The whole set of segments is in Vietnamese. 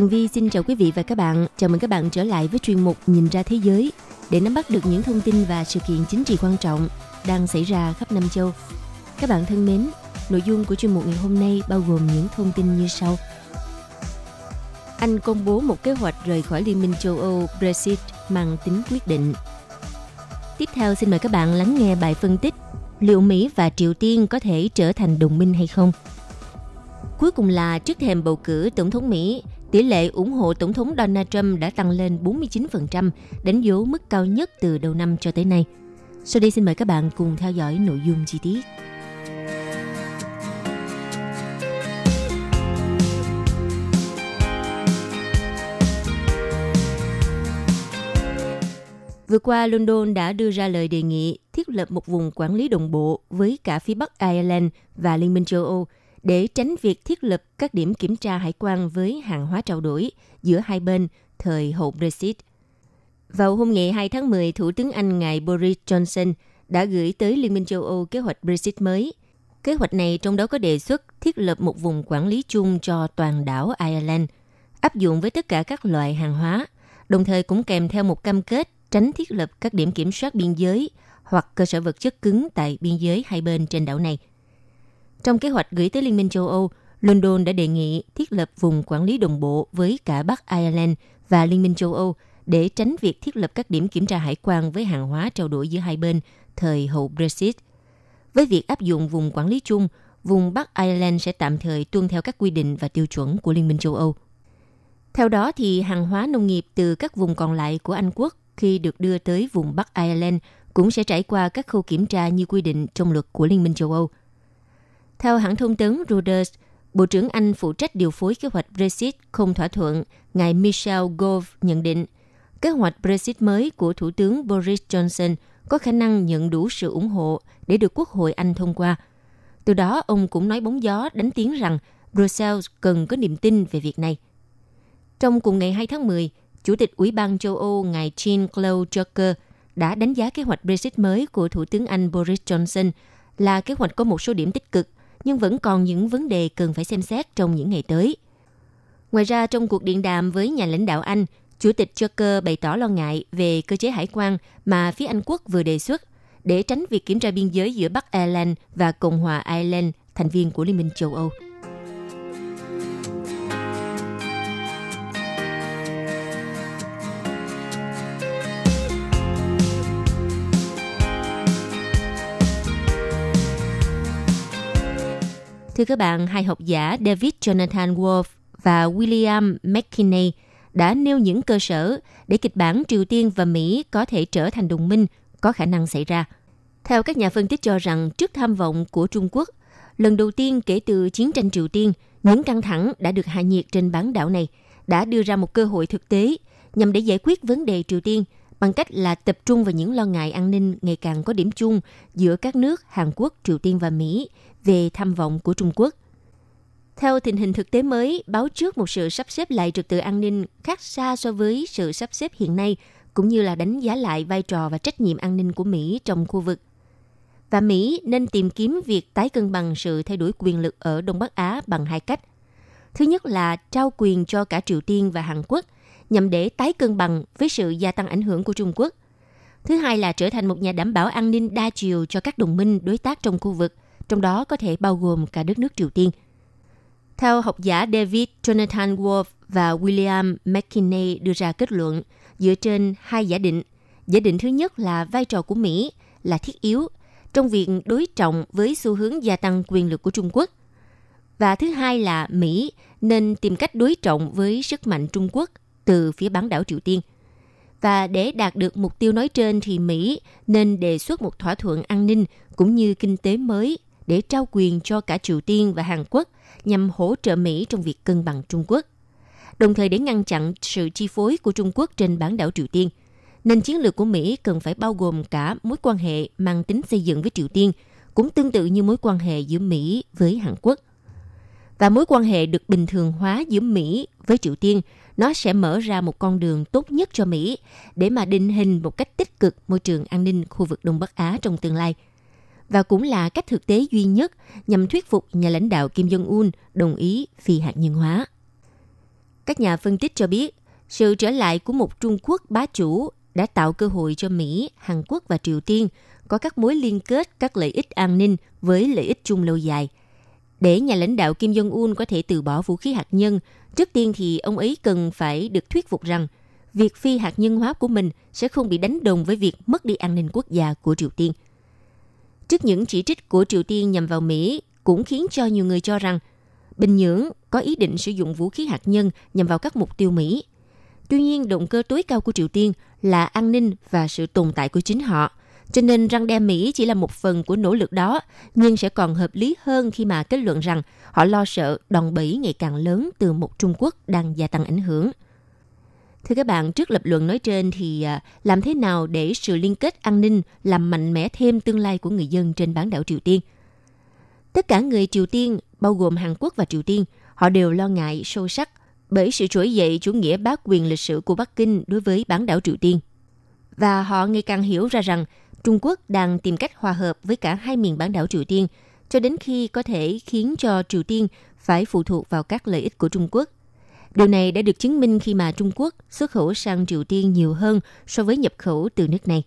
Tường Vi xin chào quý vị và các bạn. Chào mừng các bạn trở lại với chuyên mục Nhìn ra thế giới để nắm bắt được những thông tin và sự kiện chính trị quan trọng đang xảy ra khắp năm châu. Các bạn thân mến, nội dung của chuyên mục ngày hôm nay bao gồm những thông tin như sau. Anh công bố một kế hoạch rời khỏi Liên minh châu Âu Brexit mang tính quyết định. Tiếp theo xin mời các bạn lắng nghe bài phân tích liệu Mỹ và Triều Tiên có thể trở thành đồng minh hay không. Cuối cùng là trước thềm bầu cử Tổng thống Mỹ, tỷ lệ ủng hộ Tổng thống Donald Trump đã tăng lên 49%, đánh dấu mức cao nhất từ đầu năm cho tới nay. Sau đây xin mời các bạn cùng theo dõi nội dung chi tiết. Vừa qua, London đã đưa ra lời đề nghị thiết lập một vùng quản lý đồng bộ với cả phía Bắc Ireland và Liên minh châu Âu – để tránh việc thiết lập các điểm kiểm tra hải quan với hàng hóa trao đổi giữa hai bên thời hậu Brexit. Vào hôm ngày 2 tháng 10, Thủ tướng Anh ngài Boris Johnson đã gửi tới Liên minh châu Âu kế hoạch Brexit mới. Kế hoạch này trong đó có đề xuất thiết lập một vùng quản lý chung cho toàn đảo Ireland, áp dụng với tất cả các loại hàng hóa, đồng thời cũng kèm theo một cam kết tránh thiết lập các điểm kiểm soát biên giới hoặc cơ sở vật chất cứng tại biên giới hai bên trên đảo này – trong kế hoạch gửi tới Liên minh châu Âu, London đã đề nghị thiết lập vùng quản lý đồng bộ với cả Bắc Ireland và Liên minh châu Âu để tránh việc thiết lập các điểm kiểm tra hải quan với hàng hóa trao đổi giữa hai bên thời hậu Brexit. Với việc áp dụng vùng quản lý chung, vùng Bắc Ireland sẽ tạm thời tuân theo các quy định và tiêu chuẩn của Liên minh châu Âu. Theo đó thì hàng hóa nông nghiệp từ các vùng còn lại của Anh quốc khi được đưa tới vùng Bắc Ireland cũng sẽ trải qua các khâu kiểm tra như quy định trong luật của Liên minh châu Âu – theo hãng thông tấn Reuters, Bộ trưởng Anh phụ trách điều phối kế hoạch Brexit không thỏa thuận, ngài Michel Gove nhận định kế hoạch Brexit mới của Thủ tướng Boris Johnson có khả năng nhận đủ sự ủng hộ để được Quốc hội Anh thông qua. Từ đó, ông cũng nói bóng gió đánh tiếng rằng Brussels cần có niềm tin về việc này. Trong cùng ngày 2 tháng 10, Chủ tịch Ủy ban châu Âu ngài Jean-Claude Juncker đã đánh giá kế hoạch Brexit mới của Thủ tướng Anh Boris Johnson là kế hoạch có một số điểm tích cực – nhưng vẫn còn những vấn đề cần phải xem xét trong những ngày tới. Ngoài ra, trong cuộc điện đàm với nhà lãnh đạo Anh, Chủ tịch Joker bày tỏ lo ngại về cơ chế hải quan mà phía Anh quốc vừa đề xuất để tránh việc kiểm tra biên giới giữa Bắc Ireland và Cộng hòa Ireland, thành viên của Liên minh châu Âu. Thưa các bạn, hai học giả David Jonathan Wolf và William McKinney đã nêu những cơ sở để kịch bản Triều Tiên và Mỹ có thể trở thành đồng minh có khả năng xảy ra. Theo các nhà phân tích cho rằng, trước tham vọng của Trung Quốc, lần đầu tiên kể từ chiến tranh Triều Tiên, những căng thẳng đã được hạ nhiệt trên bán đảo này đã đưa ra một cơ hội thực tế nhằm để giải quyết vấn đề Triều Tiên bằng cách là tập trung vào những lo ngại an ninh ngày càng có điểm chung giữa các nước Hàn Quốc, Triều Tiên và Mỹ về tham vọng của Trung Quốc. Theo tình hình thực tế mới, báo trước một sự sắp xếp lại trật tự an ninh khác xa so với sự sắp xếp hiện nay, cũng như là đánh giá lại vai trò và trách nhiệm an ninh của Mỹ trong khu vực. Và Mỹ nên tìm kiếm việc tái cân bằng sự thay đổi quyền lực ở Đông Bắc Á bằng hai cách. Thứ nhất là trao quyền cho cả Triều Tiên và Hàn Quốc nhằm để tái cân bằng với sự gia tăng ảnh hưởng của Trung Quốc. Thứ hai là trở thành một nhà đảm bảo an ninh đa chiều cho các đồng minh đối tác trong khu vực – trong đó có thể bao gồm cả đất nước Triều Tiên. Theo học giả David Jonathan Wolf và William McKinney đưa ra kết luận dựa trên hai giả định. Giả định thứ nhất là vai trò của Mỹ là thiết yếu trong việc đối trọng với xu hướng gia tăng quyền lực của Trung Quốc. Và thứ hai là Mỹ nên tìm cách đối trọng với sức mạnh Trung Quốc từ phía bán đảo Triều Tiên. Và để đạt được mục tiêu nói trên thì Mỹ nên đề xuất một thỏa thuận an ninh cũng như kinh tế mới để trao quyền cho cả Triều Tiên và Hàn Quốc nhằm hỗ trợ Mỹ trong việc cân bằng Trung Quốc, đồng thời để ngăn chặn sự chi phối của Trung Quốc trên bán đảo Triều Tiên. Nên chiến lược của Mỹ cần phải bao gồm cả mối quan hệ mang tính xây dựng với Triều Tiên, cũng tương tự như mối quan hệ giữa Mỹ với Hàn Quốc. Và mối quan hệ được bình thường hóa giữa Mỹ với Triều Tiên – nó sẽ mở ra một con đường tốt nhất cho Mỹ để mà định hình một cách tích cực môi trường an ninh khu vực Đông Bắc Á trong tương lai. Và cũng là cách thực tế duy nhất nhằm thuyết phục nhà lãnh đạo Kim Jong-un đồng ý phi hạt nhân hóa. Các nhà phân tích cho biết, sự trở lại của một Trung Quốc bá chủ đã tạo cơ hội cho Mỹ, Hàn Quốc và Triều Tiên có các mối liên kết các lợi ích an ninh với lợi ích chung lâu dài. Để nhà lãnh đạo Kim Jong-un có thể từ bỏ vũ khí hạt nhân Trước tiên thì ông ấy cần phải được thuyết phục rằng việc phi hạt nhân hóa của mình sẽ không bị đánh đồng với việc mất đi an ninh quốc gia của Triều Tiên. Trước những chỉ trích của Triều Tiên nhằm vào Mỹ cũng khiến cho nhiều người cho rằng Bình Nhưỡng có ý định sử dụng vũ khí hạt nhân nhằm vào các mục tiêu Mỹ. Tuy nhiên, động cơ tối cao của Triều Tiên là an ninh và sự tồn tại của chính họ. Cho nên răng đe Mỹ chỉ là một phần của nỗ lực đó, nhưng sẽ còn hợp lý hơn khi mà kết luận rằng họ lo sợ đòn bẩy ngày càng lớn từ một Trung Quốc đang gia tăng ảnh hưởng. Thưa các bạn, trước lập luận nói trên thì à, làm thế nào để sự liên kết an ninh làm mạnh mẽ thêm tương lai của người dân trên bán đảo Triều Tiên? Tất cả người Triều Tiên, bao gồm Hàn Quốc và Triều Tiên, họ đều lo ngại sâu sắc bởi sự trỗi dậy chủ nghĩa bá quyền lịch sử của Bắc Kinh đối với bán đảo Triều Tiên. Và họ ngày càng hiểu ra rằng Trung Quốc đang tìm cách hòa hợp với cả hai miền bán đảo Triều Tiên cho đến khi có thể khiến cho Triều Tiên phải phụ thuộc vào các lợi ích của Trung Quốc. Điều này đã được chứng minh khi mà Trung Quốc xuất khẩu sang Triều Tiên nhiều hơn so với nhập khẩu từ nước này.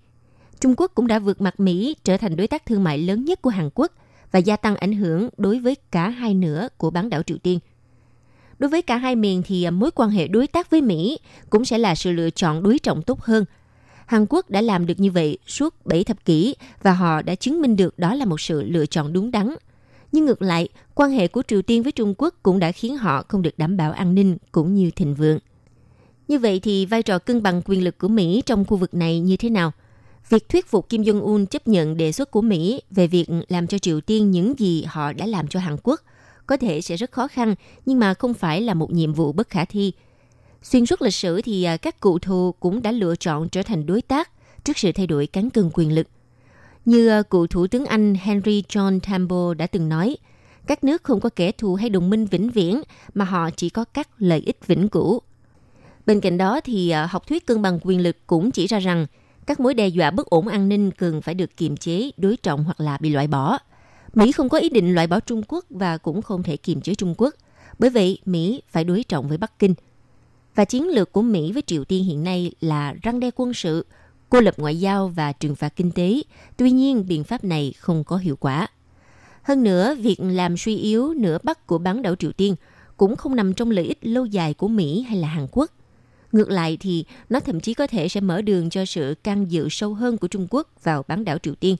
Trung Quốc cũng đã vượt mặt Mỹ, trở thành đối tác thương mại lớn nhất của Hàn Quốc và gia tăng ảnh hưởng đối với cả hai nửa của bán đảo Triều Tiên. Đối với cả hai miền thì mối quan hệ đối tác với Mỹ cũng sẽ là sự lựa chọn đối trọng tốt hơn – Hàn Quốc đã làm được như vậy suốt 7 thập kỷ và họ đã chứng minh được đó là một sự lựa chọn đúng đắn. Nhưng ngược lại, quan hệ của Triều Tiên với Trung Quốc cũng đã khiến họ không được đảm bảo an ninh cũng như thịnh vượng. Như vậy thì vai trò cân bằng quyền lực của Mỹ trong khu vực này như thế nào? Việc thuyết phục Kim Jong-un chấp nhận đề xuất của Mỹ về việc làm cho Triều Tiên những gì họ đã làm cho Hàn Quốc có thể sẽ rất khó khăn, nhưng mà không phải là một nhiệm vụ bất khả thi – Xuyên suốt lịch sử thì à, các cụ thù cũng đã lựa chọn trở thành đối tác trước sự thay đổi cán cân quyền lực. Như ờ, cựu Thủ tướng Anh Henry John Campbell đã từng nói, các nước không có kẻ thù hay đồng minh vĩnh viễn mà họ chỉ có các lợi ích vĩnh cửu. Bên cạnh đó thì ờ, học thuyết cân bằng quyền lực cũng chỉ ra rằng các mối đe dọa bất ổn an ninh cần phải được kiềm chế, đối trọng hoặc là bị loại bỏ. Mỹ không có ý định loại bỏ Trung Quốc và cũng không thể kiềm chế Trung Quốc. Bởi vậy, Mỹ phải đối trọng với Bắc Kinh – và chiến lược của Mỹ với Triều Tiên hiện nay là răng đe quân sự, cô lập ngoại giao và trừng phạt kinh tế. Tuy nhiên, biện pháp này không có hiệu quả. Hơn nữa, việc làm suy yếu nửa bắc của bán đảo Triều Tiên cũng không nằm trong lợi ích lâu dài của Mỹ hay là Hàn Quốc. Ngược lại thì nó thậm chí có thể sẽ mở đường cho sự can dự sâu hơn của Trung Quốc vào bán đảo Triều Tiên.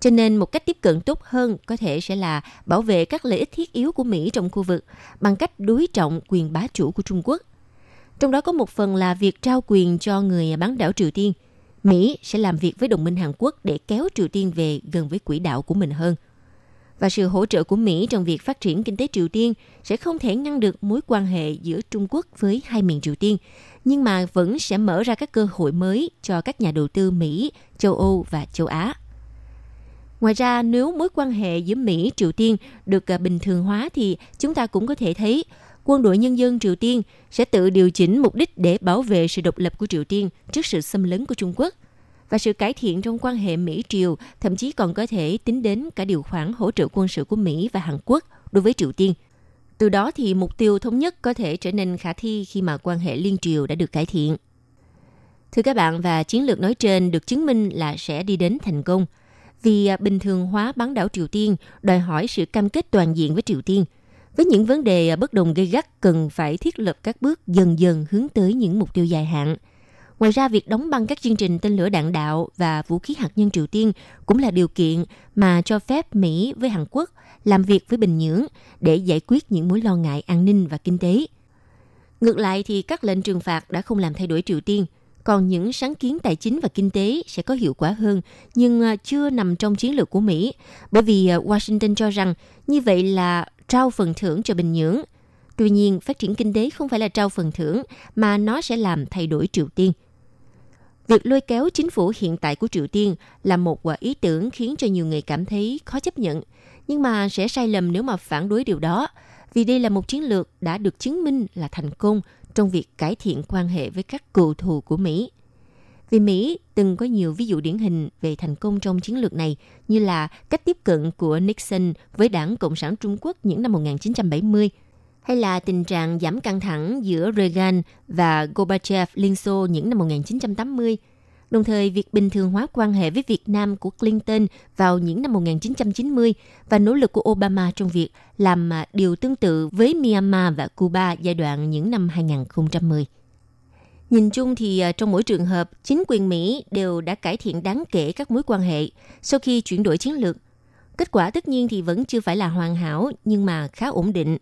Cho nên một cách tiếp cận tốt hơn có thể sẽ là bảo vệ các lợi ích thiết yếu của Mỹ trong khu vực bằng cách đối trọng quyền bá chủ của Trung Quốc – trong đó có một phần là việc trao quyền cho người bán đảo Triều Tiên. Mỹ sẽ làm việc với đồng minh Hàn Quốc để kéo Triều Tiên về gần với quỹ đạo của mình hơn. Và sự hỗ trợ của Mỹ trong việc phát triển kinh tế Triều Tiên sẽ không thể ngăn được mối quan hệ giữa Trung Quốc với hai miền Triều Tiên, nhưng mà vẫn sẽ mở ra các cơ hội mới cho các nhà đầu tư Mỹ, châu Âu và châu Á. Ngoài ra, nếu mối quan hệ giữa Mỹ Triều Tiên được à, bình thường hóa thì chúng ta cũng có thể thấy quân đội nhân dân Triều Tiên sẽ tự điều chỉnh mục đích để bảo vệ sự độc lập của Triều Tiên trước sự xâm lấn của Trung Quốc. Và sự cải thiện trong quan hệ Mỹ-Triều thậm chí còn có thể tính đến cả điều khoản hỗ trợ quân sự của Mỹ và Hàn Quốc đối với Triều Tiên. Từ đó thì mục tiêu thống nhất có thể trở nên khả thi khi mà quan hệ liên triều đã được cải thiện. Thưa các bạn, và chiến lược nói trên được chứng minh là sẽ đi đến thành công. Vì à, bình thường hóa bán đảo Triều Tiên đòi hỏi sự cam kết toàn diện với Triều Tiên – với những vấn đề à, bất đồng gây gắt cần phải thiết lập các bước dần dần hướng tới những mục tiêu dài hạn. Ngoài ra, việc đóng băng các chương trình tên lửa đạn đạo và vũ khí hạt nhân Triều Tiên cũng là điều kiện mà cho phép Mỹ với Hàn Quốc làm việc với Bình Nhưỡng để giải quyết những mối lo ngại an ninh và kinh tế. Ngược lại thì các lệnh trừng phạt đã không làm thay đổi Triều Tiên. còn những sáng kiến tài chính và kinh tế sẽ có hiệu quả hơn nhưng à, chưa nằm trong chiến lược của Mỹ bởi vì à, Washington cho rằng như vậy là trao phần thưởng cho Bình Nhưỡng. Tuy nhiên, phát triển kinh tế không phải là trao phần thưởng mà nó sẽ làm thay đổi Triều Tiên. Việc lôi kéo chính phủ hiện tại của Triều Tiên là một ý tưởng khiến cho nhiều người cảm thấy khó chấp nhận, nhưng mà sẽ sai lầm nếu mà phản đối điều đó, vì đây là một chiến lược đã được chứng minh là thành công trong việc cải thiện quan hệ với các cựu thù của Mỹ. Vì Mỹ từng có nhiều ví dụ điển hình về thành công trong chiến lược này như là cách tiếp cận của Nixon với đảng Cộng sản Trung Quốc những năm 1970, hay là tình trạng giảm căng thẳng giữa Reagan và Gorbachev Liên Xô những năm 1980, đồng thời việc bình thường hóa quan hệ với Việt Nam của Clinton vào những năm 1990 và nỗ lực của Obama trong việc làm điều tương tự với Myanmar và Cuba giai đoạn những năm 2010. Nhìn chung thì à, trong mỗi trường hợp, chính quyền Mỹ đều đã cải thiện đáng kể các mối quan hệ sau khi chuyển đổi chiến lược. Kết quả tất nhiên thì vẫn chưa phải là hoàn hảo nhưng mà khá ổn định.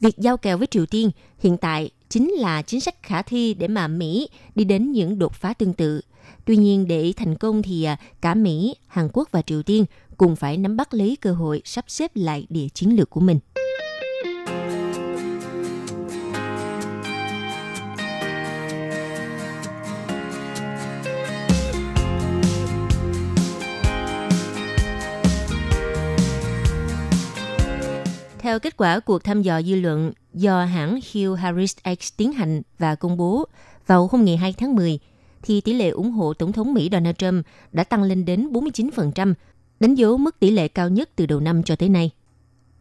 Việc giao kèo với Triều Tiên hiện tại chính là chính sách khả thi để mà Mỹ đi đến những đột phá tương tự. Tuy nhiên để thành công thì à, cả Mỹ, Hàn Quốc và Triều Tiên cùng phải nắm bắt lấy cơ hội sắp xếp lại địa chiến lược của mình. Theo kết quả cuộc thăm dò dư luận do hãng Hill Harris X tiến hành và công bố vào hôm ngày 2 tháng 10, thì tỷ lệ ủng hộ Tổng thống Mỹ Donald Trump đã tăng lên đến 49%, đánh dấu mức tỷ lệ cao nhất từ đầu năm cho tới nay.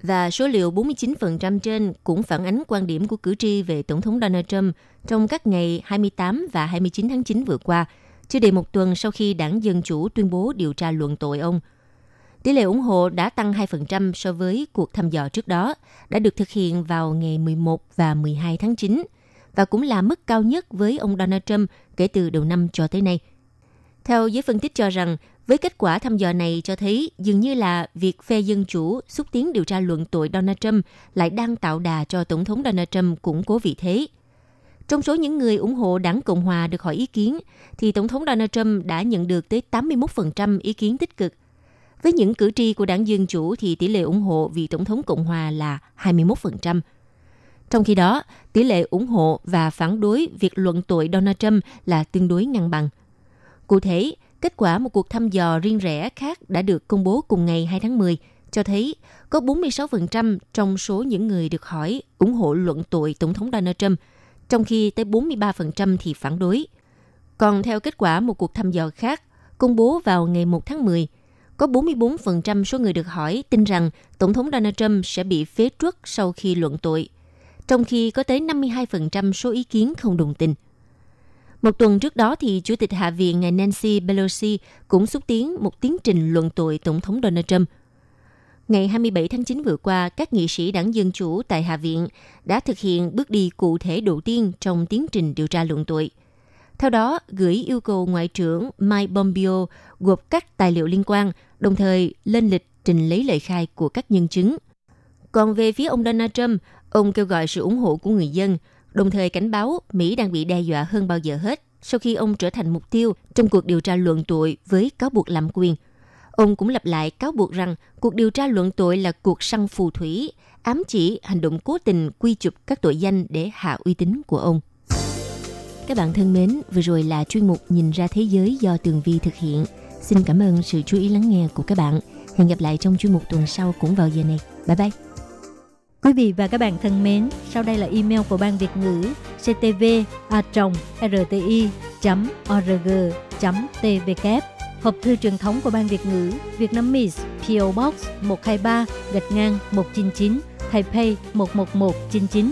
Và số liệu 49% trên cũng phản ánh quan điểm của cử tri về Tổng thống Donald Trump trong các ngày 28 và 29 tháng 9 vừa qua, chưa đầy một tuần sau khi đảng Dân Chủ tuyên bố điều tra luận tội ông – Tỷ lệ ủng hộ đã tăng 2% so với cuộc thăm dò trước đó, đã được thực hiện vào ngày 11 và 12 tháng 9, và cũng là mức cao nhất với ông Donald Trump kể từ đầu năm cho tới nay. Theo giới phân tích cho rằng, với kết quả thăm dò này cho thấy dường như là việc phe Dân Chủ xúc tiến điều tra luận tội Donald Trump lại đang tạo đà cho Tổng thống Donald Trump củng cố vị thế. Trong số những người ủng hộ đảng Cộng Hòa được hỏi ý kiến, thì Tổng thống Donald Trump đã nhận được tới 81% ý kiến tích cực, với những cử tri của đảng Dân Chủ thì tỷ lệ ủng hộ vị Tổng thống Cộng Hòa là 21%. Trong khi đó, tỷ lệ ủng hộ và phản đối việc luận tội Donald Trump là tương đối ngang bằng. Cụ thể, kết quả một cuộc thăm dò riêng rẽ khác đã được công bố cùng ngày 2 tháng 10 cho thấy có 46% trong số những người được hỏi ủng hộ luận tội Tổng thống Donald Trump, trong khi tới 43% thì phản đối. Còn theo kết quả một cuộc thăm dò khác công bố vào ngày 1 tháng 10, có 44% số người được hỏi tin rằng Tổng thống Donald Trump sẽ bị phế truất sau khi luận tội, trong khi có tới 52% số ý kiến không đồng tình. Một tuần trước đó thì Chủ tịch Hạ viện ngài Nancy Pelosi cũng xúc tiến một tiến trình luận tội Tổng thống Donald Trump. Ngày 27 tháng 9 vừa qua, các nghị sĩ đảng Dân Chủ tại Hạ viện đã thực hiện bước đi cụ thể đầu tiên trong tiến trình điều tra luận tội – theo đó, gửi yêu cầu Ngoại trưởng Mike Pompeo gộp các tài liệu liên quan, đồng thời lên lịch trình lấy lời khai của các nhân chứng. Còn về phía ông Donald Trump, ông kêu gọi sự ủng hộ của người dân, đồng thời cảnh báo Mỹ đang bị đe dọa hơn bao giờ hết sau khi ông trở thành mục tiêu trong cuộc điều tra luận tội với cáo buộc lạm quyền. Ông cũng lặp lại cáo buộc rằng cuộc điều tra luận tội là cuộc săn phù thủy, ám chỉ hành động cố tình quy chụp các tội danh để hạ uy tín của ông. Các bạn thân mến, vừa rồi là chuyên mục Nhìn ra thế giới do Tường Vi thực hiện. Xin cảm ơn sự chú ý lắng nghe của các bạn. Hẹn gặp lại trong chuyên mục tuần sau cũng vào giờ này. Bye bye! Quý vị và các bạn thân mến, sau đây là email của Ban Việt ngữ ctv a rti org tvk Hộp thư truyền thống của Ban Việt ngữ Việt Nam Miss PO Box 123 gạch ngang 199 Taipei 11199